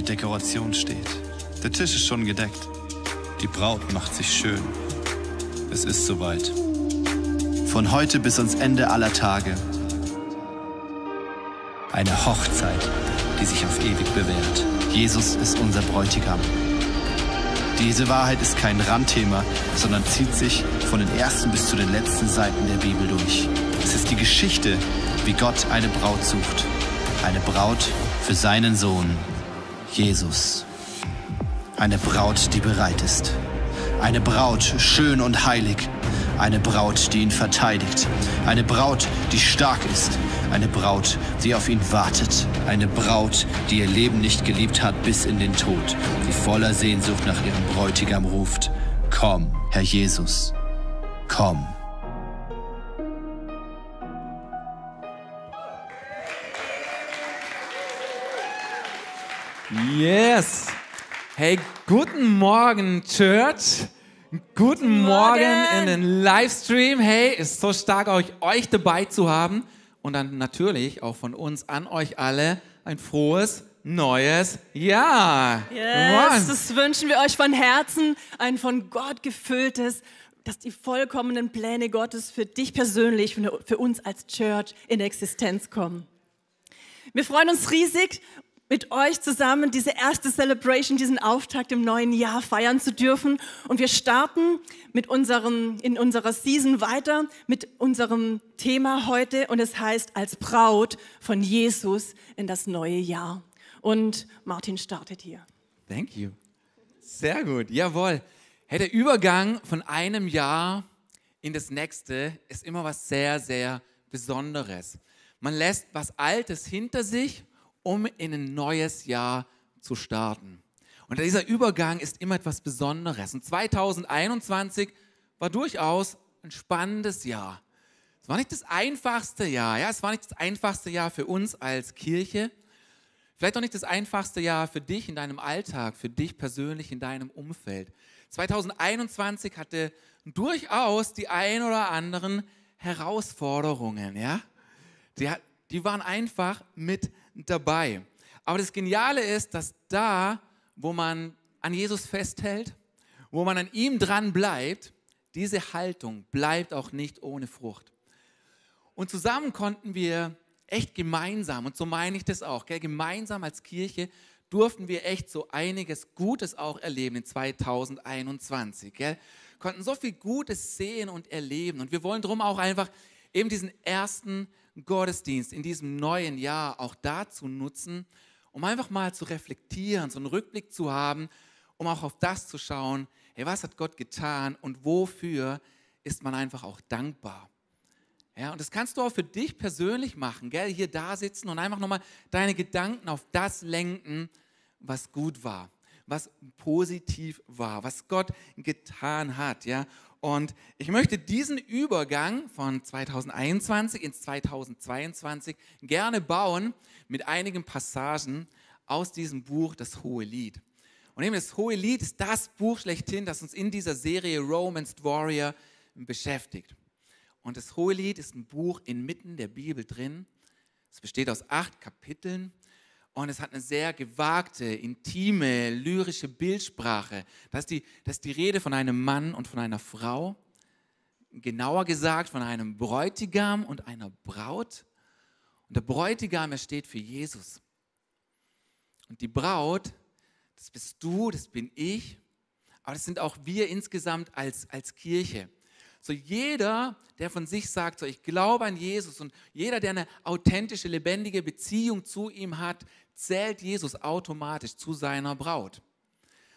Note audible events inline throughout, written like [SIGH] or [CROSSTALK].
Die Dekoration steht. Der Tisch ist schon gedeckt. Die Braut macht sich schön. Es ist soweit. Von heute bis ans Ende aller Tage. Eine Hochzeit, die sich auf ewig bewährt. Jesus ist unser Bräutigam. Diese Wahrheit ist kein Randthema, sondern zieht sich von den ersten bis zu den letzten Seiten der Bibel durch. Es ist die Geschichte, wie Gott eine Braut sucht. Eine Braut für seinen Sohn, Jesus. Eine Braut, die bereit ist. Eine Braut, schön und heilig. Eine Braut, die ihn verteidigt. Eine Braut, die stark ist. Eine Braut, die auf ihn wartet. Eine Braut, die ihr Leben nicht geliebt hat bis in den Tod. Die voller Sehnsucht nach ihrem Bräutigam ruft. Komm, Herr Jesus. Komm. Yes. Hey, guten Morgen, Church. Guten Morgen. in den Livestream. Hey, ist so stark, euch, euch dabei zu haben. Und dann natürlich auch von uns an euch alle ein frohes neues Jahr. Yes, das wünschen wir euch von Herzen. Ein von Gott gefülltes, dass die vollkommenen Pläne Gottes für dich persönlich, für uns als Church in Existenz kommen. Wir freuen uns riesig mit euch zusammen diese erste Celebration, diesen Auftakt im neuen Jahr feiern zu dürfen. Und wir starten mit unserem, in unserer Season weiter mit unserem Thema heute und es heißt als Braut von Jesus in das neue Jahr. Und Martin startet hier. Thank you. Sehr gut, jawohl. Hey, der Übergang von einem Jahr in das nächste ist immer was sehr, sehr Besonderes. Man lässt was Altes hinter sich um in ein neues Jahr zu starten. Und dieser Übergang ist immer etwas Besonderes. Und 2021 war durchaus ein spannendes Jahr. Es war nicht das einfachste Jahr, ja, es war nicht das einfachste Jahr für uns als Kirche. Vielleicht auch nicht das einfachste Jahr für dich in deinem Alltag, für dich persönlich in deinem Umfeld. 2021 hatte durchaus die ein oder anderen Herausforderungen, ja. Die, die waren einfach mit dabei. Aber das Geniale ist, dass da, wo man an Jesus festhält, wo man an ihm dran bleibt, diese Haltung bleibt auch nicht ohne Frucht. Und zusammen konnten wir echt gemeinsam, und so meine ich das auch, gell, gemeinsam als Kirche durften wir echt so einiges Gutes auch erleben in 2021. Gell. Konnten so viel Gutes sehen und erleben. Und wir wollen darum auch einfach eben diesen ersten Gottesdienst in diesem neuen Jahr auch dazu nutzen, um einfach mal zu reflektieren, so einen Rückblick zu haben, um auch auf das zu schauen, hey, was hat Gott getan und wofür ist man einfach auch dankbar. Ja, und das kannst du auch für dich persönlich machen, gell? hier da sitzen und einfach nochmal deine Gedanken auf das lenken, was gut war, was positiv war, was Gott getan hat. Ja? Und ich möchte diesen Übergang von 2021 ins 2022 gerne bauen mit einigen Passagen aus diesem Buch, das Hohe Lied. Und eben das Hohe Lied ist das Buch schlechthin, das uns in dieser Serie Romans Warrior beschäftigt. Und das Hohe Lied ist ein Buch inmitten der Bibel drin. Es besteht aus acht Kapiteln und es hat eine sehr gewagte, intime, lyrische Bildsprache. Das ist, die, das ist die Rede von einem Mann und von einer Frau. Genauer gesagt von einem Bräutigam und einer Braut. Und der Bräutigam, er steht für Jesus. Und die Braut, das bist du, das bin ich. Aber das sind auch wir insgesamt als, als Kirche. So jeder, der von sich sagt, so ich glaube an Jesus und jeder, der eine authentische, lebendige Beziehung zu ihm hat, zählt Jesus automatisch zu seiner Braut.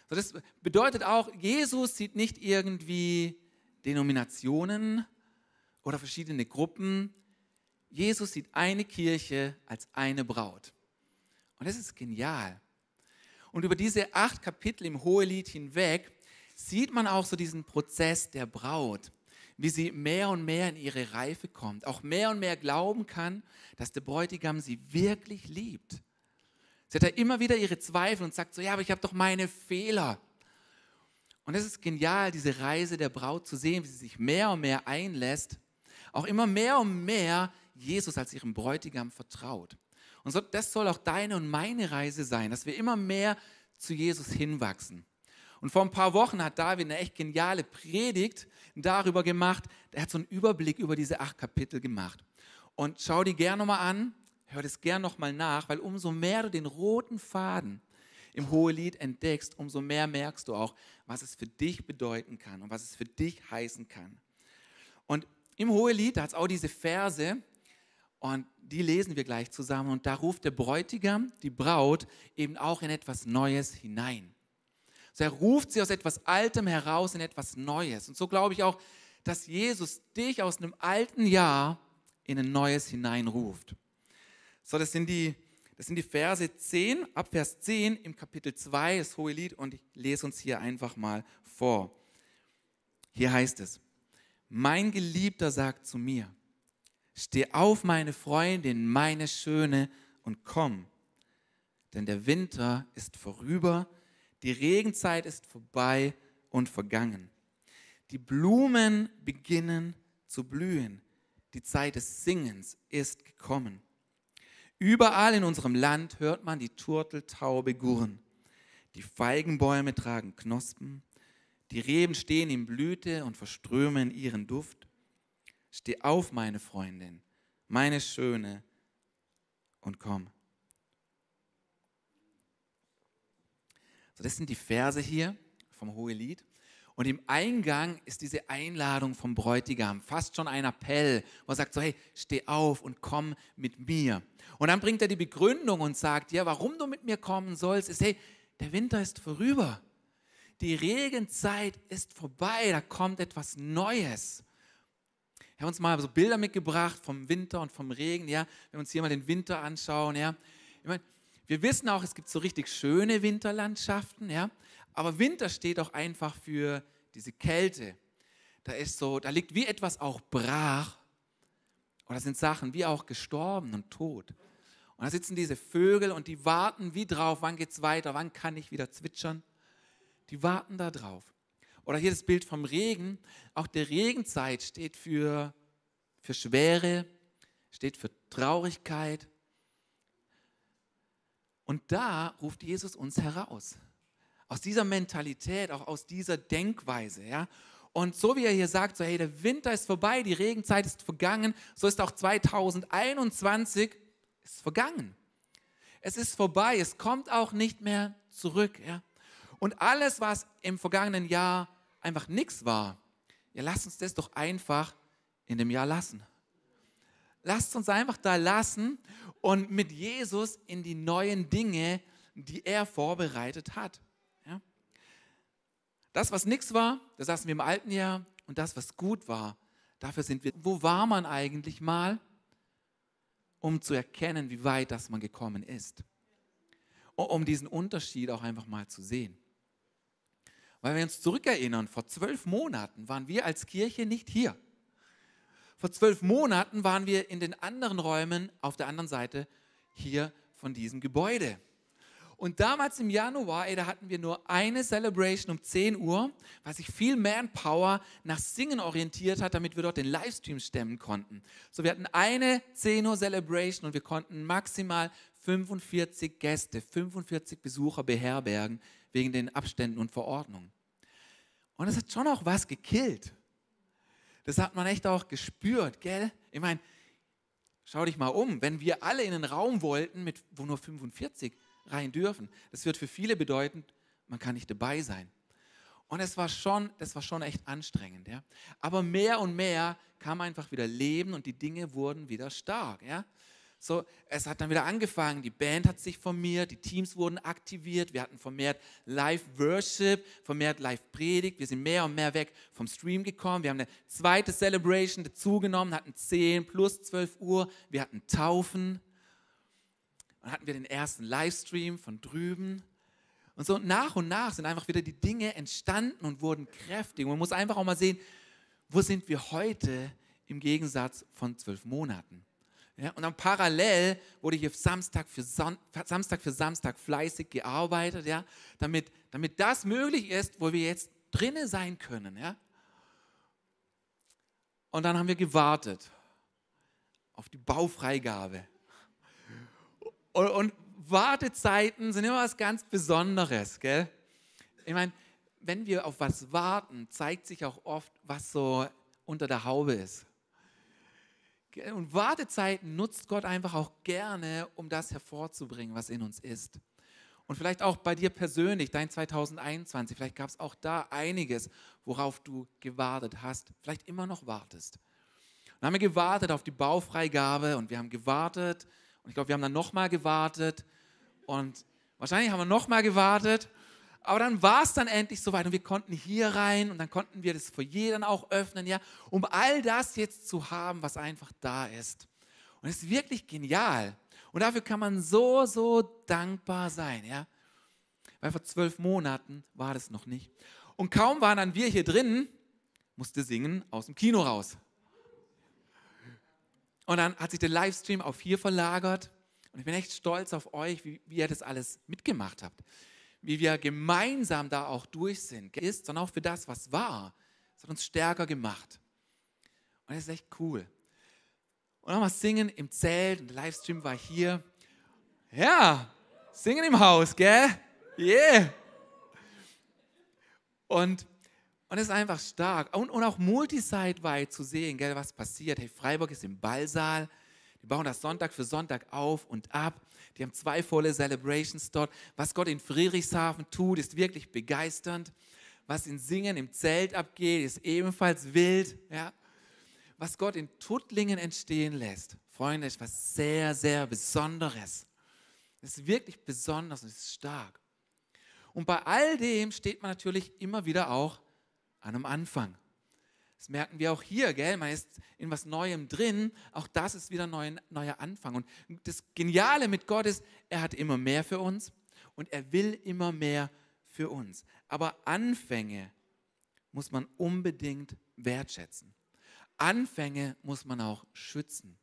So das bedeutet auch, Jesus sieht nicht irgendwie Denominationen oder verschiedene Gruppen. Jesus sieht eine Kirche als eine Braut. Und das ist genial. Und über diese acht Kapitel im Hohelied hinweg sieht man auch so diesen Prozess der Braut wie sie mehr und mehr in ihre Reife kommt, auch mehr und mehr glauben kann, dass der Bräutigam sie wirklich liebt. Sie hat ja immer wieder ihre Zweifel und sagt so, ja, aber ich habe doch meine Fehler. Und es ist genial, diese Reise der Braut zu sehen, wie sie sich mehr und mehr einlässt, auch immer mehr und mehr Jesus als ihrem Bräutigam vertraut. Und so, das soll auch deine und meine Reise sein, dass wir immer mehr zu Jesus hinwachsen. Und vor ein paar Wochen hat David eine echt geniale Predigt darüber gemacht. Er hat so einen Überblick über diese acht Kapitel gemacht. Und schau die gerne nochmal an, hör das gerne nochmal nach, weil umso mehr du den roten Faden im Hohelied entdeckst, umso mehr merkst du auch, was es für dich bedeuten kann und was es für dich heißen kann. Und im Hohelied, da hat es auch diese Verse, und die lesen wir gleich zusammen. Und da ruft der Bräutigam die Braut eben auch in etwas Neues hinein. So er ruft sie aus etwas Altem heraus in etwas Neues. Und so glaube ich auch, dass Jesus dich aus einem alten Jahr in ein neues hineinruft. So, das sind die, das sind die Verse 10, ab Vers 10 im Kapitel 2 des Hohelied und ich lese uns hier einfach mal vor. Hier heißt es, mein Geliebter sagt zu mir, Steh auf, meine Freundin, meine Schöne, und komm. Denn der Winter ist vorüber, die Regenzeit ist vorbei und vergangen. Die Blumen beginnen zu blühen. Die Zeit des Singens ist gekommen. Überall in unserem Land hört man die Turteltaube gurren. Die Feigenbäume tragen Knospen. Die Reben stehen in Blüte und verströmen ihren Duft. Steh auf, meine Freundin, meine Schöne, und komm. So, das sind die Verse hier vom Hohelied. Und im Eingang ist diese Einladung vom Bräutigam, fast schon ein Appell, wo er sagt so, hey, steh auf und komm mit mir. Und dann bringt er die Begründung und sagt, ja, warum du mit mir kommen sollst, ist, hey, der Winter ist vorüber. Die Regenzeit ist vorbei, da kommt etwas Neues. Wir haben uns mal so Bilder mitgebracht vom Winter und vom Regen, ja. Wenn wir uns hier mal den Winter anschauen, ja. Ich meine, wir wissen auch, es gibt so richtig schöne Winterlandschaften, ja. Aber Winter steht auch einfach für diese Kälte. Da ist so, da liegt wie etwas auch brach. Oder sind Sachen wie auch gestorben und tot. Und da sitzen diese Vögel und die warten wie drauf, wann geht's weiter, wann kann ich wieder zwitschern. Die warten da drauf. Oder hier das Bild vom Regen. Auch der Regenzeit steht für, für Schwere, steht für Traurigkeit. Und da ruft Jesus uns heraus. Aus dieser Mentalität, auch aus dieser Denkweise. Ja? Und so wie er hier sagt, so hey, der Winter ist vorbei, die Regenzeit ist vergangen, so ist auch 2021 ist vergangen. Es ist vorbei, es kommt auch nicht mehr zurück. Ja? Und alles, was im vergangenen Jahr einfach nichts war, ja, lasst uns das doch einfach in dem Jahr lassen. Lasst uns einfach da lassen und mit Jesus in die neuen Dinge, die er vorbereitet hat. Ja? Das, was nichts war, das lassen wir im alten Jahr und das, was gut war, dafür sind wir. Wo war man eigentlich mal, um zu erkennen, wie weit das man gekommen ist? Um diesen Unterschied auch einfach mal zu sehen. Weil wir uns zurückerinnern, vor zwölf Monaten waren wir als Kirche nicht hier. Vor zwölf Monaten waren wir in den anderen Räumen auf der anderen Seite hier von diesem Gebäude. Und damals im Januar, ey, da hatten wir nur eine Celebration um 10 Uhr, weil sich viel Manpower nach Singen orientiert hat, damit wir dort den Livestream stemmen konnten. So, wir hatten eine 10 Uhr Celebration und wir konnten maximal 45 Gäste, 45 Besucher beherbergen wegen den Abständen und Verordnungen. Und es hat schon auch was gekillt. Das hat man echt auch gespürt, gell? Ich meine, schau dich mal um, wenn wir alle in einen Raum wollten, mit, wo nur 45 rein dürfen, das wird für viele bedeuten, man kann nicht dabei sein. Und es war schon, das war schon echt anstrengend, ja. Aber mehr und mehr kam einfach wieder Leben und die Dinge wurden wieder stark, ja. So, es hat dann wieder angefangen, die Band hat sich formiert, die Teams wurden aktiviert, wir hatten vermehrt Live-Worship, vermehrt Live-Predigt, wir sind mehr und mehr weg vom Stream gekommen, wir haben eine zweite Celebration dazugenommen, hatten 10 plus 12 Uhr, wir hatten Taufen, dann hatten wir den ersten Livestream von drüben. Und so nach und nach sind einfach wieder die Dinge entstanden und wurden kräftig. Man muss einfach auch mal sehen, wo sind wir heute im Gegensatz von zwölf Monaten. Ja, und dann parallel wurde hier Samstag für, Son Samstag für Samstag fleißig gearbeitet, ja, damit, damit das möglich ist, wo wir jetzt drinnen sein können. Ja. Und dann haben wir gewartet auf die Baufreigabe. Und, und Wartezeiten sind immer was ganz Besonderes, gell? Ich meine, wenn wir auf was warten, zeigt sich auch oft, was so unter der Haube ist. Und Wartezeiten nutzt Gott einfach auch gerne, um das hervorzubringen, was in uns ist. Und vielleicht auch bei dir persönlich, dein 2021, vielleicht gab es auch da einiges, worauf du gewartet hast, vielleicht immer noch wartest. Und dann haben wir gewartet auf die Baufreigabe und wir haben gewartet und ich glaube, wir haben dann nochmal gewartet und wahrscheinlich haben wir nochmal gewartet aber dann war es dann endlich soweit und wir konnten hier rein und dann konnten wir das Foyer dann auch öffnen, ja, um all das jetzt zu haben, was einfach da ist. Und es ist wirklich genial. Und dafür kann man so, so dankbar sein, ja. Weil vor zwölf Monaten war das noch nicht. Und kaum waren dann wir hier drin, musste Singen aus dem Kino raus. Und dann hat sich der Livestream auf hier verlagert. Und ich bin echt stolz auf euch, wie, wie ihr das alles mitgemacht habt wie wir gemeinsam da auch durch sind, ist, sondern auch für das, was war. Es hat uns stärker gemacht. Und das ist echt cool. Und nochmal singen im Zelt und der Livestream war hier. Ja, singen im Haus, gell? Yeah. Und, und es ist einfach stark. Und, und auch multisite-weit zu sehen, gell, was passiert. Hey, Freiburg ist im Ballsaal. Die bauen das Sonntag für Sonntag auf und ab. Die haben zwei volle Celebrations dort. Was Gott in Friedrichshafen tut, ist wirklich begeisternd. Was in Singen im Zelt abgeht, ist ebenfalls wild. Ja. Was Gott in Tuttlingen entstehen lässt, Freunde, ist was sehr, sehr Besonderes. Es ist wirklich besonders und es ist stark. Und bei all dem steht man natürlich immer wieder auch an einem Anfang. Das merken wir auch hier, gell? Man ist in was Neuem drin. Auch das ist wieder ein neuer Anfang. Und das Geniale mit Gott ist, er hat immer mehr für uns und er will immer mehr für uns. Aber Anfänge muss man unbedingt wertschätzen. Anfänge muss man auch schützen.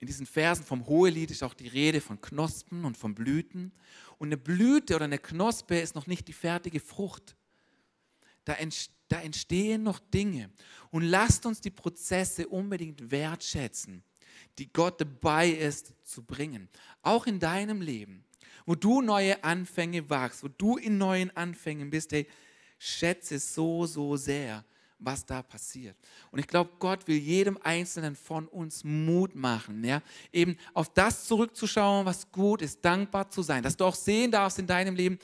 In diesen Versen vom Hohelied ist auch die Rede von Knospen und von Blüten. Und eine Blüte oder eine Knospe ist noch nicht die fertige Frucht. Da entsteht da entstehen noch Dinge. Und lasst uns die Prozesse unbedingt wertschätzen, die Gott dabei ist zu bringen. Auch in deinem Leben, wo du neue Anfänge wagst, wo du in neuen Anfängen bist, hey, schätze so, so sehr, was da passiert. Und ich glaube, Gott will jedem Einzelnen von uns Mut machen, ja, eben auf das zurückzuschauen, was gut ist, dankbar zu sein, dass du auch sehen darfst in deinem Leben,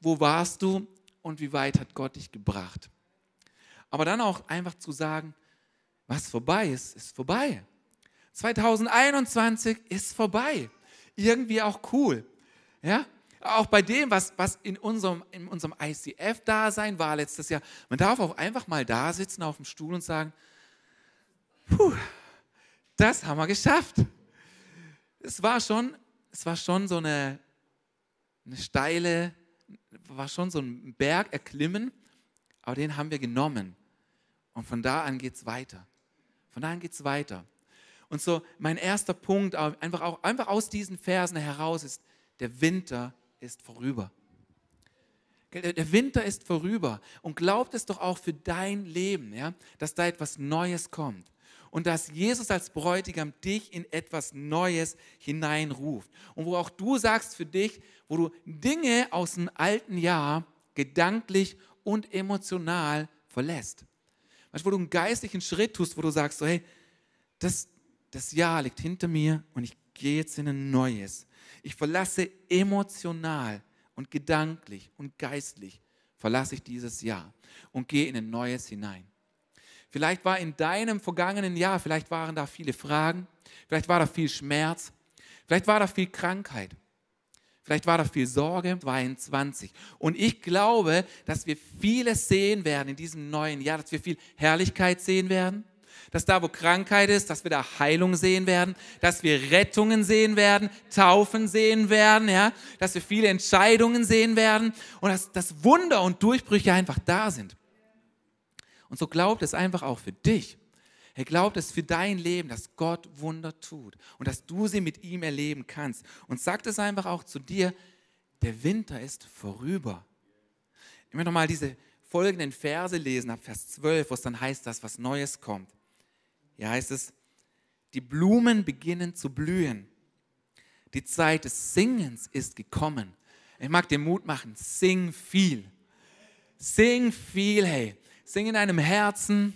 wo warst du und wie weit hat Gott dich gebracht aber dann auch einfach zu sagen, was vorbei ist, ist vorbei. 2021 ist vorbei. Irgendwie auch cool. Ja? Auch bei dem, was, was in unserem, in unserem ICF-Dasein war letztes Jahr. Man darf auch einfach mal da sitzen auf dem Stuhl und sagen, puh, das haben wir geschafft. Es war schon, es war schon so eine, eine steile, war schon so ein Berg erklimmen aber den haben wir genommen. Und von da an geht es weiter. Von da an geht es weiter. Und so mein erster Punkt, einfach, auch, einfach aus diesen Versen heraus ist, der Winter ist vorüber. Der Winter ist vorüber. Und glaubt es doch auch für dein Leben, ja, dass da etwas Neues kommt. Und dass Jesus als Bräutigam dich in etwas Neues hineinruft. Und wo auch du sagst für dich, wo du Dinge aus dem alten Jahr gedanklich und emotional verlässt. Weißt, wo du einen geistlichen Schritt tust, wo du sagst, so, hey, das, das Jahr liegt hinter mir und ich gehe jetzt in ein neues. Ich verlasse emotional und gedanklich und geistlich, verlasse ich dieses Jahr und gehe in ein neues hinein. Vielleicht war in deinem vergangenen Jahr, vielleicht waren da viele Fragen, vielleicht war da viel Schmerz, vielleicht war da viel Krankheit. Vielleicht war da viel Sorge, 22. Und ich glaube, dass wir vieles sehen werden in diesem neuen Jahr, dass wir viel Herrlichkeit sehen werden, dass da, wo Krankheit ist, dass wir da Heilung sehen werden, dass wir Rettungen sehen werden, Taufen sehen werden, ja, dass wir viele Entscheidungen sehen werden und dass, dass Wunder und Durchbrüche einfach da sind. Und so glaubt es einfach auch für dich. Er glaubt es für dein Leben, dass Gott Wunder tut und dass du sie mit ihm erleben kannst. Und sagt es einfach auch zu dir, der Winter ist vorüber. Ich möchte nochmal diese folgenden Verse lesen, ab Vers 12, wo es dann heißt, dass was Neues kommt. Hier heißt es, die Blumen beginnen zu blühen. Die Zeit des Singens ist gekommen. Ich mag dir Mut machen, sing viel. Sing viel, hey. Sing in deinem Herzen,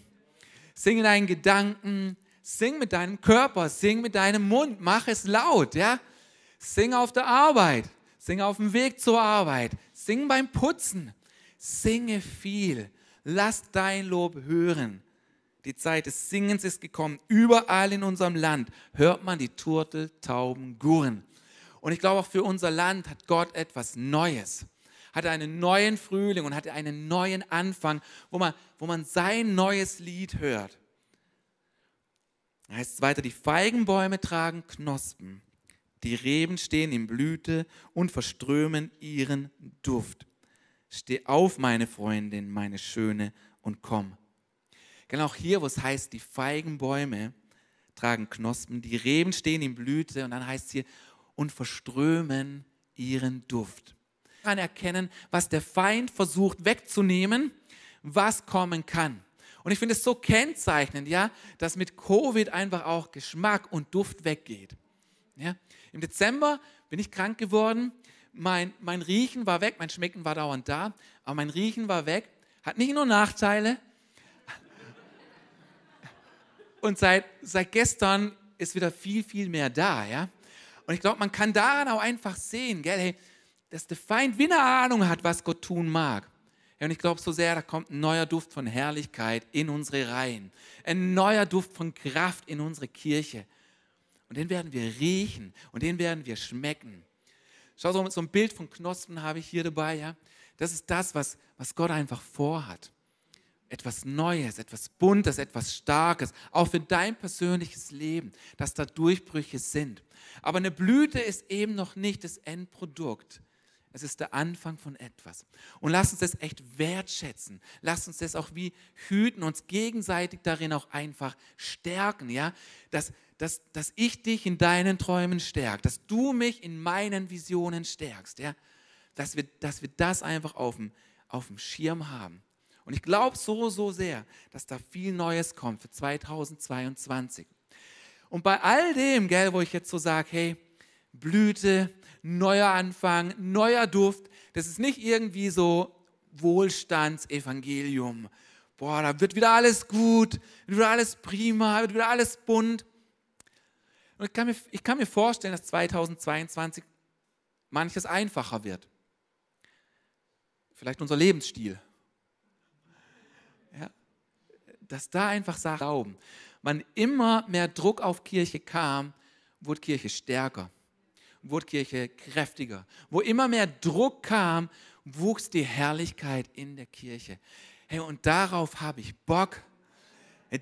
sing in deinen Gedanken, sing mit deinem Körper, sing mit deinem Mund, mach es laut, ja. Sing auf der Arbeit, sing auf dem Weg zur Arbeit, sing beim Putzen, singe viel. Lass dein Lob hören. Die Zeit des Singens ist gekommen. Überall in unserem Land hört man die Turtel, Tauben, Gurren. Und ich glaube, auch für unser Land hat Gott etwas Neues. Hat einen neuen Frühling und hat einen neuen Anfang, wo man, wo man sein neues Lied hört. Da heißt es weiter, die Feigenbäume tragen Knospen, die Reben stehen in Blüte und verströmen ihren Duft. Steh auf, meine Freundin, meine Schöne, und komm. Genau auch hier, wo es heißt, die Feigenbäume tragen Knospen, die Reben stehen in Blüte, und dann heißt es hier, und verströmen ihren Duft. Man kann erkennen, was der Feind versucht wegzunehmen, was kommen kann. Und ich finde es so kennzeichnend, ja, dass mit Covid einfach auch Geschmack und Duft weggeht. Ja. Im Dezember bin ich krank geworden. Mein, mein Riechen war weg, mein Schmecken war dauernd da, aber mein Riechen war weg. Hat nicht nur Nachteile. Und seit, seit gestern ist wieder viel, viel mehr da. Ja. Und ich glaube, man kann daran auch einfach sehen, gell, hey, dass der Feind wie eine Ahnung hat, was Gott tun mag. Ja, und ich glaube so sehr, da kommt ein neuer Duft von Herrlichkeit in unsere Reihen. Ein neuer Duft von Kraft in unsere Kirche. Und den werden wir riechen und den werden wir schmecken. Schau, so, so ein Bild von Knospen habe ich hier dabei. Ja? Das ist das, was, was Gott einfach vorhat. Etwas Neues, etwas Buntes, etwas Starkes, auch für dein persönliches Leben, dass da Durchbrüche sind. Aber eine Blüte ist eben noch nicht das Endprodukt. Es ist der Anfang von etwas. Und lass uns das echt wertschätzen. Lass uns das auch wie hüten, uns gegenseitig darin auch einfach stärken, ja? Dass, dass, dass ich dich in deinen Träumen stärke, dass du mich in meinen Visionen stärkst, ja? Dass wir, dass wir das einfach auf dem, auf dem Schirm haben. Und ich glaube so, so sehr, dass da viel Neues kommt für 2022. Und bei all dem, gell, wo ich jetzt so sage, hey, Blüte, neuer Anfang, neuer Duft, das ist nicht irgendwie so Wohlstandsevangelium. Boah, da wird wieder alles gut, wird wieder alles prima, wird wieder alles bunt. Und ich kann mir, ich kann mir vorstellen, dass 2022 manches einfacher wird. Vielleicht unser Lebensstil. Ja, dass da einfach Sachen glauben wann immer mehr Druck auf Kirche kam, wurde Kirche stärker, wurde Kirche kräftiger. Wo immer mehr Druck kam, wuchs die Herrlichkeit in der Kirche. Hey, und darauf habe ich Bock.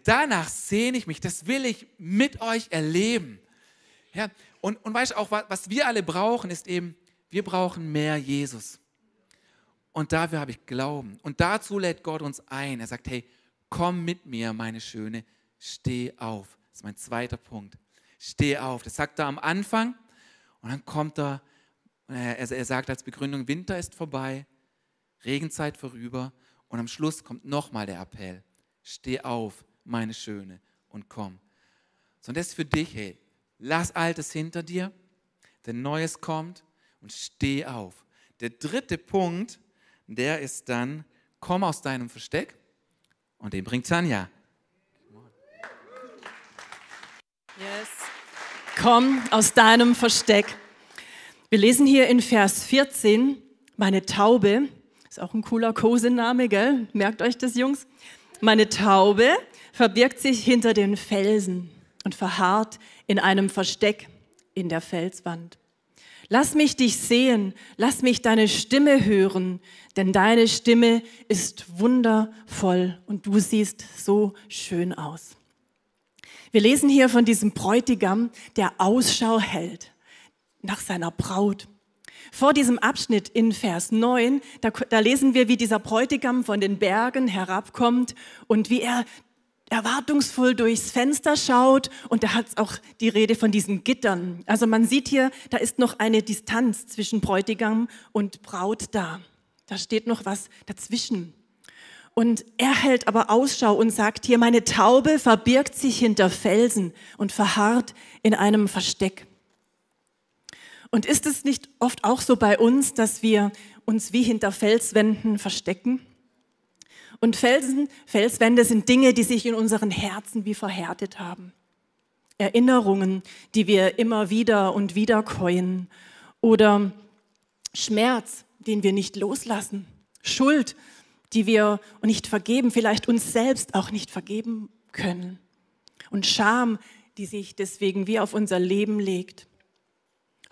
Danach sehne ich mich, das will ich mit euch erleben. Ja, und, und weißt du auch, was wir alle brauchen, ist eben, wir brauchen mehr Jesus. Und dafür habe ich Glauben. Und dazu lädt Gott uns ein. Er sagt, hey, komm mit mir, meine Schöne, steh auf. Das ist mein zweiter Punkt. Steh auf. Das sagt er am Anfang und dann kommt er, er, sagt als Begründung, Winter ist vorbei, Regenzeit vorüber und am Schluss kommt nochmal der Appell. Steh auf, meine Schöne, und komm. So, und das ist für dich, hey, lass Altes hinter dir, denn Neues kommt und steh auf. Der dritte Punkt, der ist dann, komm aus deinem Versteck und den bringt Tanja. Yes. Komm aus deinem Versteck. Wir lesen hier in Vers 14, meine Taube, ist auch ein cooler Kosename, gell? Merkt euch das, Jungs? Meine Taube verbirgt sich hinter den Felsen und verharrt in einem Versteck in der Felswand. Lass mich dich sehen, lass mich deine Stimme hören, denn deine Stimme ist wundervoll und du siehst so schön aus. Wir lesen hier von diesem Bräutigam, der Ausschau hält nach seiner Braut. Vor diesem Abschnitt in Vers 9, da, da, lesen wir, wie dieser Bräutigam von den Bergen herabkommt und wie er erwartungsvoll durchs Fenster schaut. Und da hat auch die Rede von diesen Gittern. Also man sieht hier, da ist noch eine Distanz zwischen Bräutigam und Braut da. Da steht noch was dazwischen. Und er hält aber Ausschau und sagt hier, meine Taube verbirgt sich hinter Felsen und verharrt in einem Versteck. Und ist es nicht oft auch so bei uns, dass wir uns wie hinter Felswänden verstecken? Und Felsen, Felswände sind Dinge, die sich in unseren Herzen wie verhärtet haben. Erinnerungen, die wir immer wieder und wieder käuen. Oder Schmerz, den wir nicht loslassen. Schuld, die wir nicht vergeben, vielleicht uns selbst auch nicht vergeben können. Und Scham, die sich deswegen wie auf unser Leben legt.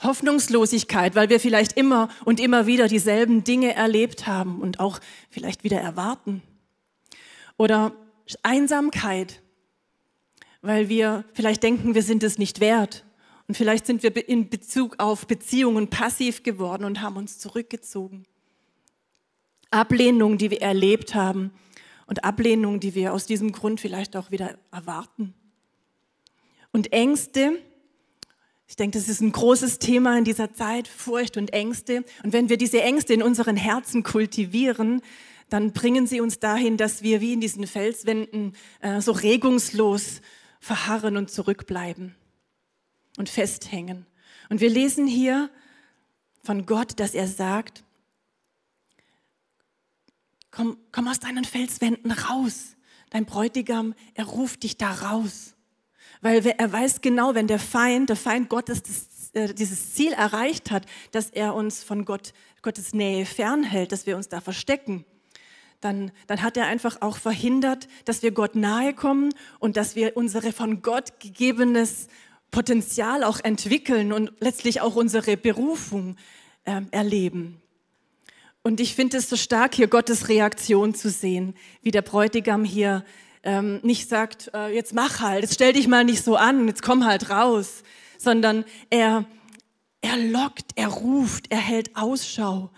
Hoffnungslosigkeit, weil wir vielleicht immer und immer wieder dieselben Dinge erlebt haben und auch vielleicht wieder erwarten. Oder Einsamkeit, weil wir vielleicht denken, wir sind es nicht wert. Und vielleicht sind wir in Bezug auf Beziehungen passiv geworden und haben uns zurückgezogen. Ablehnung, die wir erlebt haben und Ablehnung, die wir aus diesem Grund vielleicht auch wieder erwarten. Und Ängste, ich denke, das ist ein großes Thema in dieser Zeit, Furcht und Ängste. Und wenn wir diese Ängste in unseren Herzen kultivieren, dann bringen sie uns dahin, dass wir wie in diesen Felswänden äh, so regungslos verharren und zurückbleiben und festhängen. Und wir lesen hier von Gott, dass er sagt, komm, komm aus deinen Felswänden raus. Dein Bräutigam, er ruft dich da raus. Weil er weiß genau, wenn der Feind, der Feind Gottes das, äh, dieses Ziel erreicht hat, dass er uns von Gott, Gottes Nähe fernhält, dass wir uns da verstecken, dann, dann hat er einfach auch verhindert, dass wir Gott nahe kommen und dass wir unsere von Gott gegebenes Potenzial auch entwickeln und letztlich auch unsere Berufung äh, erleben. Und ich finde es so stark, hier Gottes Reaktion zu sehen, wie der Bräutigam hier ähm, nicht sagt, äh, jetzt mach halt, jetzt stell dich mal nicht so an, jetzt komm halt raus, sondern er, er lockt, er ruft, er hält Ausschau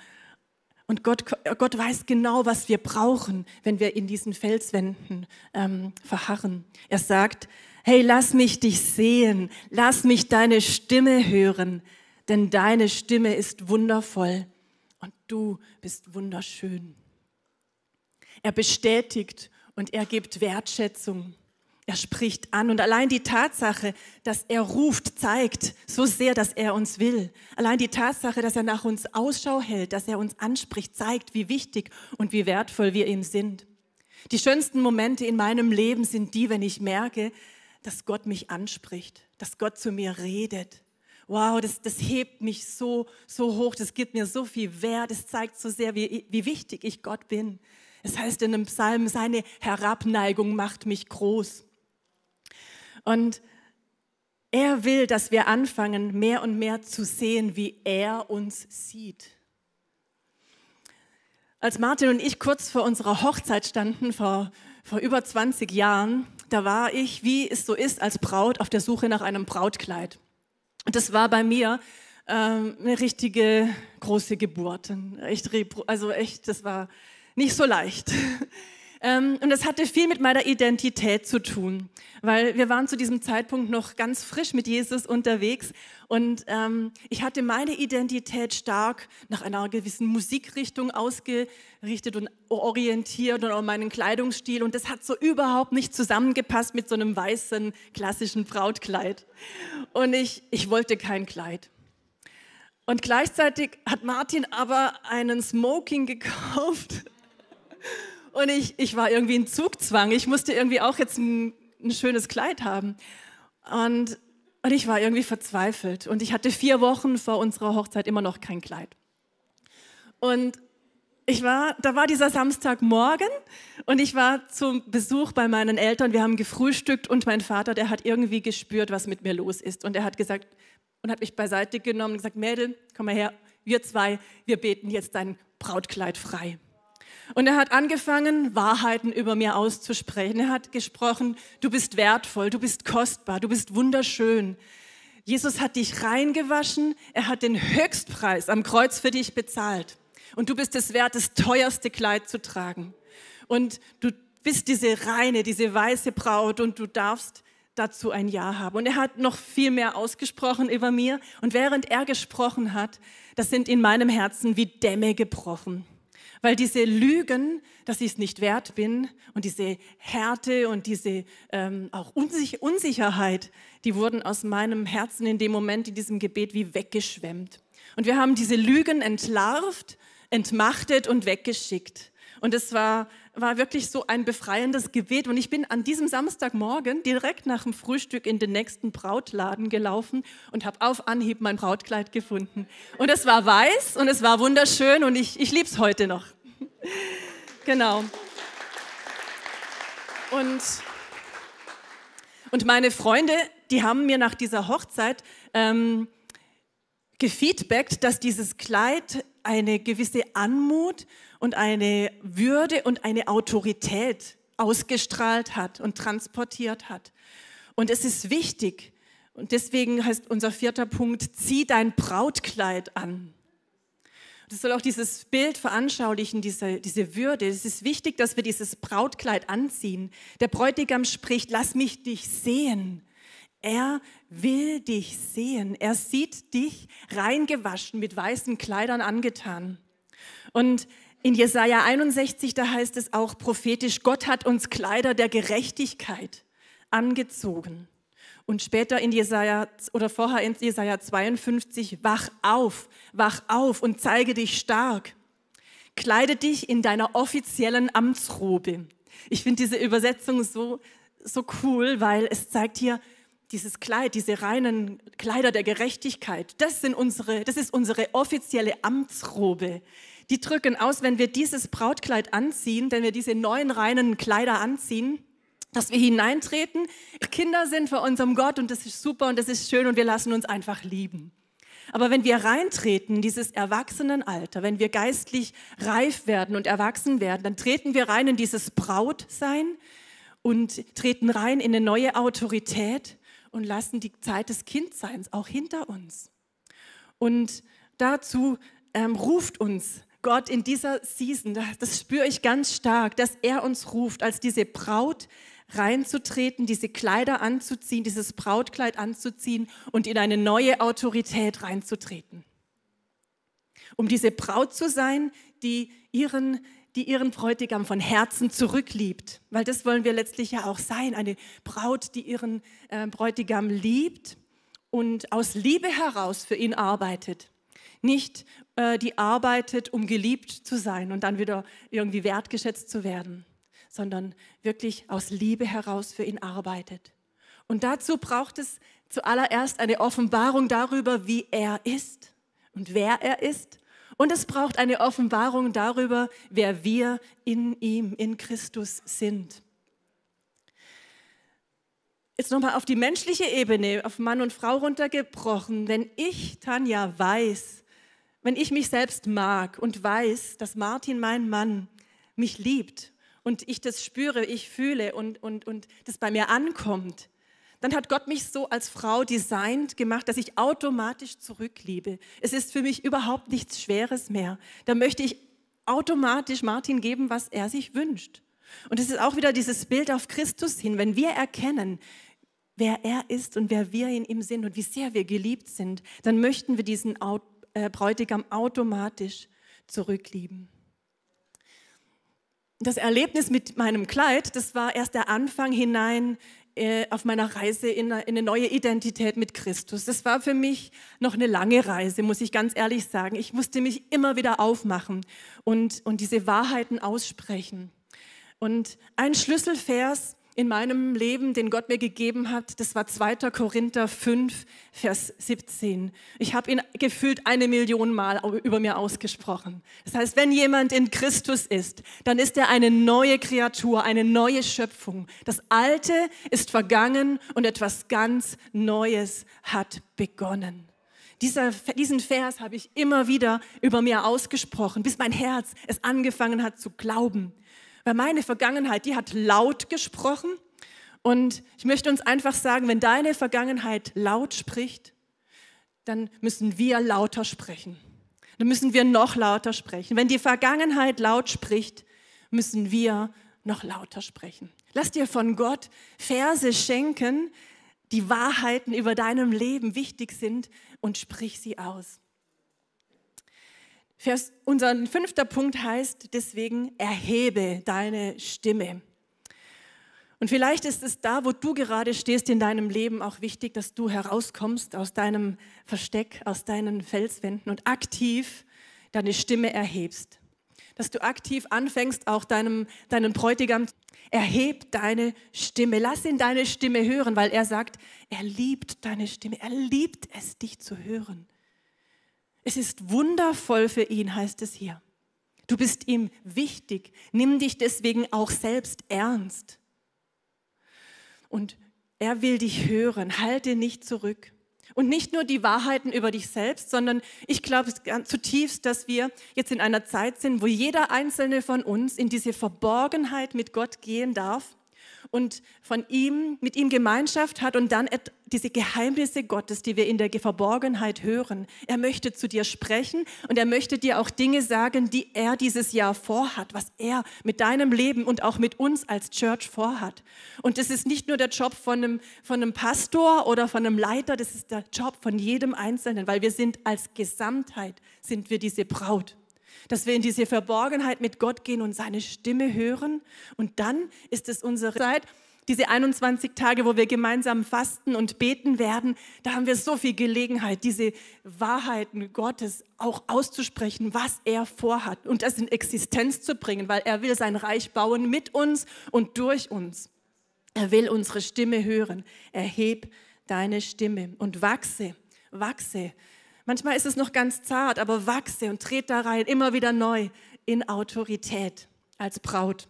und Gott, Gott weiß genau, was wir brauchen, wenn wir in diesen Felswänden ähm, verharren. Er sagt, hey, lass mich dich sehen, lass mich deine Stimme hören, denn deine Stimme ist wundervoll und du bist wunderschön. Er bestätigt und er gibt Wertschätzung. Er spricht an und allein die Tatsache, dass er ruft, zeigt so sehr, dass er uns will. Allein die Tatsache, dass er nach uns Ausschau hält, dass er uns anspricht, zeigt, wie wichtig und wie wertvoll wir ihm sind. Die schönsten Momente in meinem Leben sind die, wenn ich merke, dass Gott mich anspricht, dass Gott zu mir redet. Wow, das, das hebt mich so, so hoch, das gibt mir so viel Wert, es zeigt so sehr, wie, wie wichtig ich Gott bin. Es heißt in einem Psalm, seine Herabneigung macht mich groß. Und er will, dass wir anfangen, mehr und mehr zu sehen, wie er uns sieht. Als Martin und ich kurz vor unserer Hochzeit standen, vor, vor über 20 Jahren, da war ich, wie es so ist, als Braut auf der Suche nach einem Brautkleid. Und das war bei mir ähm, eine richtige große Geburt. Echt, also echt, das war nicht so leicht. Ähm, und das hatte viel mit meiner Identität zu tun, weil wir waren zu diesem Zeitpunkt noch ganz frisch mit Jesus unterwegs und ähm, ich hatte meine Identität stark nach einer gewissen Musikrichtung ausgerichtet und orientiert und auch meinen Kleidungsstil und das hat so überhaupt nicht zusammengepasst mit so einem weißen klassischen Brautkleid. Und ich, ich wollte kein Kleid. Und gleichzeitig hat Martin aber einen Smoking gekauft und ich, ich war irgendwie in Zugzwang. Ich musste irgendwie auch jetzt ein, ein schönes Kleid haben. Und, und ich war irgendwie verzweifelt. Und ich hatte vier Wochen vor unserer Hochzeit immer noch kein Kleid. Und ich war, da war dieser Samstagmorgen und ich war zum Besuch bei meinen Eltern. Wir haben gefrühstückt und mein Vater, der hat irgendwie gespürt, was mit mir los ist. Und er hat gesagt und hat mich beiseite genommen und gesagt, Mädel, komm mal her, wir zwei, wir beten jetzt dein Brautkleid frei. Und er hat angefangen, Wahrheiten über mir auszusprechen. Er hat gesprochen, du bist wertvoll, du bist kostbar, du bist wunderschön. Jesus hat dich reingewaschen, er hat den Höchstpreis am Kreuz für dich bezahlt. Und du bist es wert, das teuerste Kleid zu tragen. Und du bist diese reine, diese weiße Braut und du darfst dazu ein Ja haben. Und er hat noch viel mehr ausgesprochen über mir. Und während er gesprochen hat, das sind in meinem Herzen wie Dämme gebrochen. Weil diese Lügen, dass ich es nicht wert bin und diese Härte und diese ähm, auch Unsich Unsicherheit, die wurden aus meinem Herzen in dem Moment in diesem Gebet wie weggeschwemmt. Und wir haben diese Lügen entlarvt, entmachtet und weggeschickt. Und es war, war wirklich so ein befreiendes Gebet. Und ich bin an diesem Samstagmorgen direkt nach dem Frühstück in den nächsten Brautladen gelaufen und habe auf Anhieb mein Brautkleid gefunden. Und es war weiß und es war wunderschön und ich, ich liebe es heute noch. [LAUGHS] genau. Und, und meine Freunde, die haben mir nach dieser Hochzeit ähm, gefeedbackt, dass dieses Kleid eine gewisse Anmut und eine Würde und eine Autorität ausgestrahlt hat und transportiert hat. Und es ist wichtig, und deswegen heißt unser vierter Punkt, zieh dein Brautkleid an. Das soll auch dieses Bild veranschaulichen, diese, diese Würde. Es ist wichtig, dass wir dieses Brautkleid anziehen. Der Bräutigam spricht, lass mich dich sehen. Er will dich sehen. Er sieht dich reingewaschen, mit weißen Kleidern angetan. Und in Jesaja 61, da heißt es auch prophetisch, Gott hat uns Kleider der Gerechtigkeit angezogen. Und später in Jesaja oder vorher in Jesaja 52, wach auf, wach auf und zeige dich stark. Kleide dich in deiner offiziellen Amtsrobe. Ich finde diese Übersetzung so, so cool, weil es zeigt hier, dieses Kleid, diese reinen Kleider der Gerechtigkeit, das, sind unsere, das ist unsere offizielle Amtsrobe. Die drücken aus, wenn wir dieses Brautkleid anziehen, wenn wir diese neuen reinen Kleider anziehen, dass wir hineintreten. Kinder sind vor unserem Gott und das ist super und das ist schön und wir lassen uns einfach lieben. Aber wenn wir reintreten in dieses Erwachsenenalter, wenn wir geistlich reif werden und erwachsen werden, dann treten wir rein in dieses Brautsein und treten rein in eine neue Autorität und lassen die Zeit des Kindseins auch hinter uns. Und dazu ähm, ruft uns Gott in dieser Season, das spüre ich ganz stark, dass er uns ruft, als diese Braut reinzutreten, diese Kleider anzuziehen, dieses Brautkleid anzuziehen und in eine neue Autorität reinzutreten. Um diese Braut zu sein, die ihren die ihren Bräutigam von Herzen zurückliebt. Weil das wollen wir letztlich ja auch sein, eine Braut, die ihren äh, Bräutigam liebt und aus Liebe heraus für ihn arbeitet. Nicht äh, die arbeitet, um geliebt zu sein und dann wieder irgendwie wertgeschätzt zu werden, sondern wirklich aus Liebe heraus für ihn arbeitet. Und dazu braucht es zuallererst eine Offenbarung darüber, wie er ist und wer er ist und es braucht eine Offenbarung darüber, wer wir in ihm, in Christus sind. Jetzt nochmal auf die menschliche Ebene, auf Mann und Frau runtergebrochen. Wenn ich, Tanja, weiß, wenn ich mich selbst mag und weiß, dass Martin, mein Mann, mich liebt und ich das spüre, ich fühle und, und, und das bei mir ankommt, dann hat Gott mich so als Frau designt gemacht, dass ich automatisch zurückliebe. Es ist für mich überhaupt nichts Schweres mehr. Da möchte ich automatisch Martin geben, was er sich wünscht. Und es ist auch wieder dieses Bild auf Christus hin. Wenn wir erkennen, wer er ist und wer wir in ihm sind und wie sehr wir geliebt sind, dann möchten wir diesen äh, Bräutigam automatisch zurücklieben. Das Erlebnis mit meinem Kleid, das war erst der Anfang hinein auf meiner Reise in eine neue Identität mit Christus. Das war für mich noch eine lange Reise, muss ich ganz ehrlich sagen. Ich musste mich immer wieder aufmachen und, und diese Wahrheiten aussprechen. Und ein Schlüsselvers in meinem Leben, den Gott mir gegeben hat, das war 2. Korinther 5, Vers 17. Ich habe ihn gefühlt eine Million Mal über mir ausgesprochen. Das heißt, wenn jemand in Christus ist, dann ist er eine neue Kreatur, eine neue Schöpfung. Das Alte ist vergangen und etwas ganz Neues hat begonnen. Dieser, diesen Vers habe ich immer wieder über mir ausgesprochen, bis mein Herz es angefangen hat zu glauben. Weil meine Vergangenheit, die hat laut gesprochen. Und ich möchte uns einfach sagen, wenn deine Vergangenheit laut spricht, dann müssen wir lauter sprechen. Dann müssen wir noch lauter sprechen. Wenn die Vergangenheit laut spricht, müssen wir noch lauter sprechen. Lass dir von Gott Verse schenken, die Wahrheiten über deinem Leben wichtig sind und sprich sie aus. Vers, unser fünfter Punkt heißt deswegen, erhebe deine Stimme. Und vielleicht ist es da, wo du gerade stehst in deinem Leben, auch wichtig, dass du herauskommst aus deinem Versteck, aus deinen Felswänden und aktiv deine Stimme erhebst. Dass du aktiv anfängst, auch deinem, deinen Bräutigam, erheb deine Stimme, lass ihn deine Stimme hören, weil er sagt, er liebt deine Stimme, er liebt es, dich zu hören. Es ist wundervoll für ihn, heißt es hier. Du bist ihm wichtig, nimm dich deswegen auch selbst ernst. Und er will dich hören, halte nicht zurück. Und nicht nur die Wahrheiten über dich selbst, sondern ich glaube zutiefst, dass wir jetzt in einer Zeit sind, wo jeder einzelne von uns in diese Verborgenheit mit Gott gehen darf und von ihm, mit ihm Gemeinschaft hat und dann diese Geheimnisse Gottes, die wir in der Verborgenheit hören. Er möchte zu dir sprechen und er möchte dir auch Dinge sagen, die er dieses Jahr vorhat, was er mit deinem Leben und auch mit uns als Church vorhat. Und das ist nicht nur der Job von einem, von einem Pastor oder von einem Leiter, das ist der Job von jedem Einzelnen, weil wir sind als Gesamtheit, sind wir diese Braut dass wir in diese Verborgenheit mit Gott gehen und seine Stimme hören. Und dann ist es unsere Zeit, diese 21 Tage, wo wir gemeinsam fasten und beten werden, da haben wir so viel Gelegenheit, diese Wahrheiten Gottes auch auszusprechen, was er vorhat und das in Existenz zu bringen, weil er will sein Reich bauen mit uns und durch uns. Er will unsere Stimme hören. Erheb deine Stimme und wachse, wachse Manchmal ist es noch ganz zart, aber wachse und trete da rein, immer wieder neu in Autorität als Braut.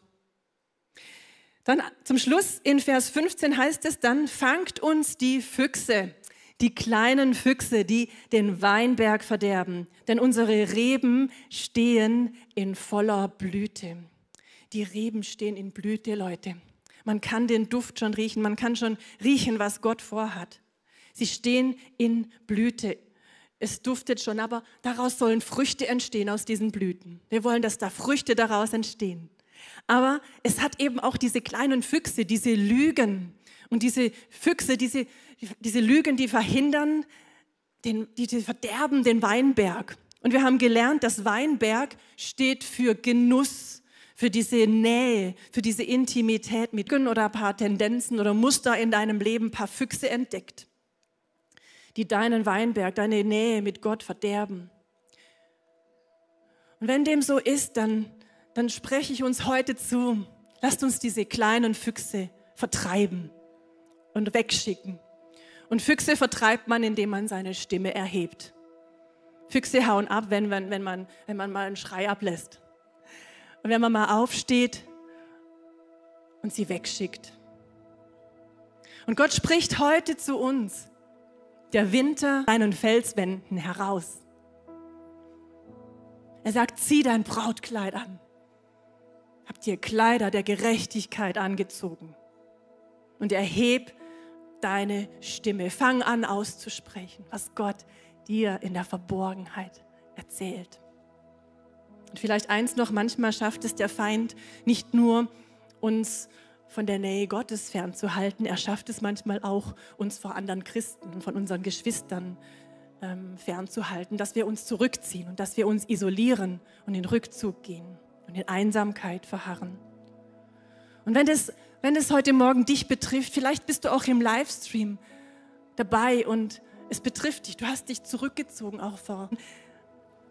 Dann zum Schluss in Vers 15 heißt es dann, fangt uns die Füchse, die kleinen Füchse, die den Weinberg verderben, denn unsere Reben stehen in voller Blüte. Die Reben stehen in Blüte, Leute. Man kann den Duft schon riechen, man kann schon riechen, was Gott vorhat. Sie stehen in Blüte, es duftet schon, aber daraus sollen Früchte entstehen aus diesen Blüten. Wir wollen, dass da Früchte daraus entstehen. Aber es hat eben auch diese kleinen Füchse, diese Lügen. Und diese Füchse, diese, diese Lügen, die verhindern, den, die, die verderben den Weinberg. Und wir haben gelernt, dass Weinberg steht für Genuss, für diese Nähe, für diese Intimität mit oder ein paar Tendenzen oder Muster in deinem Leben, ein paar Füchse entdeckt die deinen Weinberg, deine Nähe mit Gott verderben. Und wenn dem so ist, dann, dann spreche ich uns heute zu, lasst uns diese kleinen Füchse vertreiben und wegschicken. Und Füchse vertreibt man, indem man seine Stimme erhebt. Füchse hauen ab, wenn, wenn, wenn, man, wenn man mal einen Schrei ablässt. Und wenn man mal aufsteht und sie wegschickt. Und Gott spricht heute zu uns der Winter seinen Felswänden heraus. Er sagt, zieh dein Brautkleid an. Habt ihr Kleider der Gerechtigkeit angezogen und erheb deine Stimme. Fang an auszusprechen, was Gott dir in der Verborgenheit erzählt. Und vielleicht eins noch, manchmal schafft es der Feind nicht nur, uns von der Nähe Gottes fernzuhalten. Er schafft es manchmal auch, uns vor anderen Christen von unseren Geschwistern ähm, fernzuhalten, dass wir uns zurückziehen und dass wir uns isolieren und in Rückzug gehen und in Einsamkeit verharren. Und wenn es wenn es heute Morgen dich betrifft, vielleicht bist du auch im Livestream dabei und es betrifft dich, du hast dich zurückgezogen auch vor,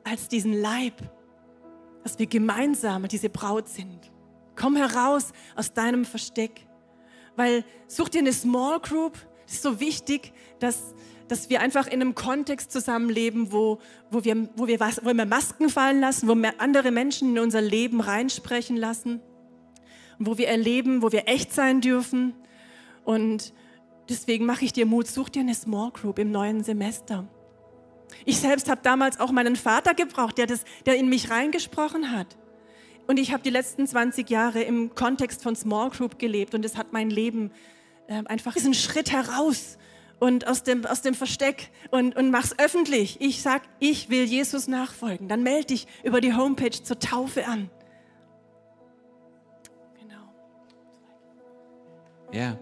als diesen Leib, dass wir gemeinsam diese Braut sind. Komm heraus aus deinem Versteck. Weil such dir eine Small Group. Es ist so wichtig, dass, dass wir einfach in einem Kontext zusammenleben, wo, wo, wir, wo, wir was, wo wir Masken fallen lassen, wo wir andere Menschen in unser Leben reinsprechen lassen, wo wir erleben, wo wir echt sein dürfen. Und deswegen mache ich dir Mut, such dir eine Small Group im neuen Semester. Ich selbst habe damals auch meinen Vater gebraucht, der, das, der in mich reingesprochen hat. Und ich habe die letzten 20 Jahre im Kontext von Small Group gelebt und es hat mein Leben äh, einfach diesen Schritt heraus und aus dem, aus dem Versteck und, und mach's öffentlich. Ich sag, ich will Jesus nachfolgen. Dann melde dich über die Homepage zur Taufe an. Genau. Ja.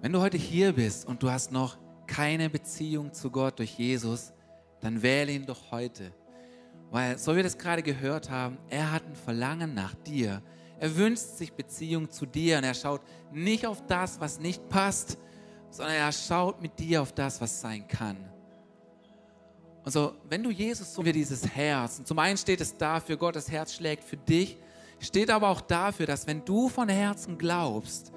Wenn du heute hier bist und du hast noch keine Beziehung zu Gott durch Jesus, dann wähle ihn doch heute. Weil, so wie wir das gerade gehört haben, er hat ein Verlangen nach dir. Er wünscht sich Beziehung zu dir und er schaut nicht auf das, was nicht passt, sondern er schaut mit dir auf das, was sein kann. Und so, wenn du Jesus so wie dieses Herz, und zum einen steht es dafür, Gottes Herz schlägt für dich, steht aber auch dafür, dass wenn du von Herzen glaubst,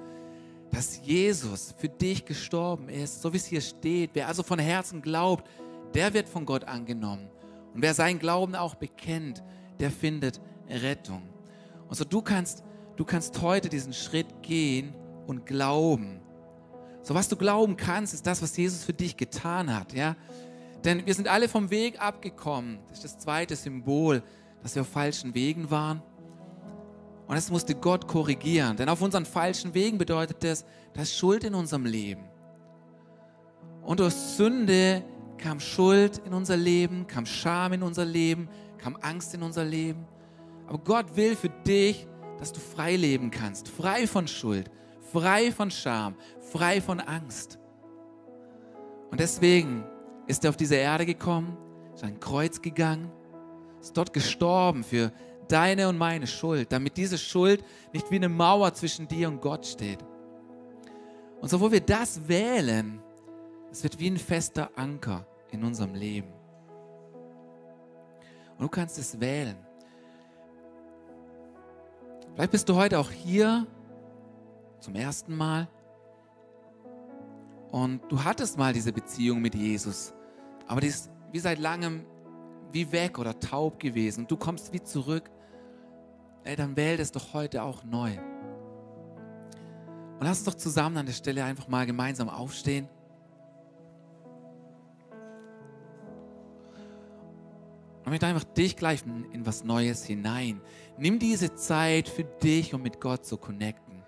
dass Jesus für dich gestorben ist, so wie es hier steht, wer also von Herzen glaubt, der wird von Gott angenommen. Und wer seinen Glauben auch bekennt, der findet Rettung. Und so du kannst, du kannst heute diesen Schritt gehen und glauben. So was du glauben kannst, ist das, was Jesus für dich getan hat, ja? Denn wir sind alle vom Weg abgekommen. Das ist das zweite Symbol, dass wir auf falschen Wegen waren. Und das musste Gott korrigieren. Denn auf unseren falschen Wegen bedeutet das, dass Schuld in unserem Leben. Und durch Sünde kam Schuld in unser Leben, kam Scham in unser Leben, kam Angst in unser Leben. Aber Gott will für dich, dass du frei leben kannst. Frei von Schuld, frei von Scham, frei von Angst. Und deswegen ist er auf diese Erde gekommen, ist ein Kreuz gegangen, ist dort gestorben für deine und meine Schuld, damit diese Schuld nicht wie eine Mauer zwischen dir und Gott steht. Und so, wo wir das wählen, es wird wie ein fester Anker in unserem Leben. Und du kannst es wählen. Vielleicht bist du heute auch hier zum ersten Mal und du hattest mal diese Beziehung mit Jesus. Aber die ist wie seit langem wie weg oder taub gewesen. Du kommst wie zurück. Ey, dann wähl das doch heute auch neu. Und lass uns doch zusammen an der Stelle einfach mal gemeinsam aufstehen. Ich möchte einfach dich gleich in, was Neues hinein. Nimm diese Zeit für dich, um mit Gott zu connecten.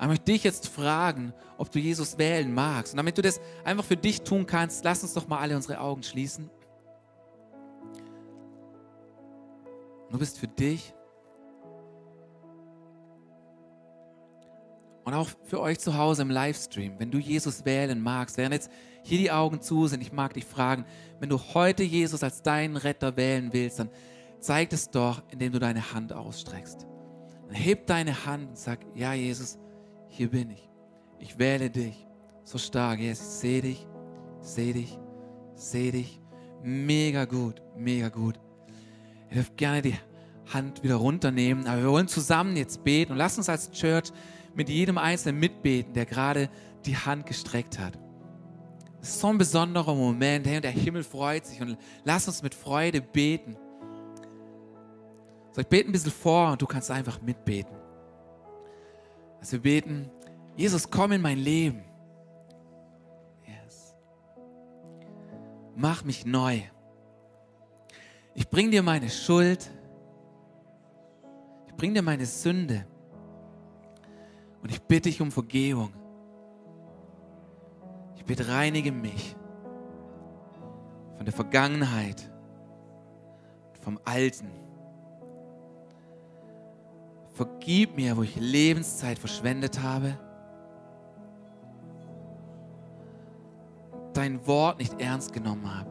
Ich möchte dich jetzt fragen, ob du Jesus wählen magst. Und damit du das einfach für dich tun kannst, lass uns doch mal alle unsere Augen schließen. Du bist für dich und auch für euch zu Hause im Livestream, wenn du Jesus wählen magst, während jetzt hier die Augen zu sind, ich mag dich fragen, wenn du heute Jesus als deinen Retter wählen willst, dann zeig es doch, indem du deine Hand ausstreckst. Dann heb deine Hand und sag, ja Jesus, hier bin ich. Ich wähle dich. So stark, Jesus, ich sehe dich, sehe dich, sehe dich. Mega gut, mega gut. Ihr dürft gerne die Hand wieder runternehmen, aber wir wollen zusammen jetzt beten und lasst uns als Church mit jedem Einzelnen mitbeten, der gerade die Hand gestreckt hat. So ein besonderer Moment, hey, und der Himmel freut sich und lass uns mit Freude beten. So, ich bete ein bisschen vor und du kannst einfach mitbeten. Dass wir beten, Jesus, komm in mein Leben. Yes. Mach mich neu. Ich bring dir meine Schuld. Ich bring dir meine Sünde. Und ich bitte dich um Vergebung. Ich bitte, reinige mich von der Vergangenheit, vom Alten. Vergib mir, wo ich Lebenszeit verschwendet habe, dein Wort nicht ernst genommen habe.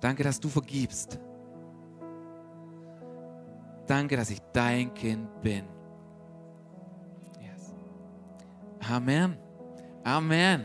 Danke, dass du vergibst. Danke, dass ich dein Kind bin. Amen. Amen.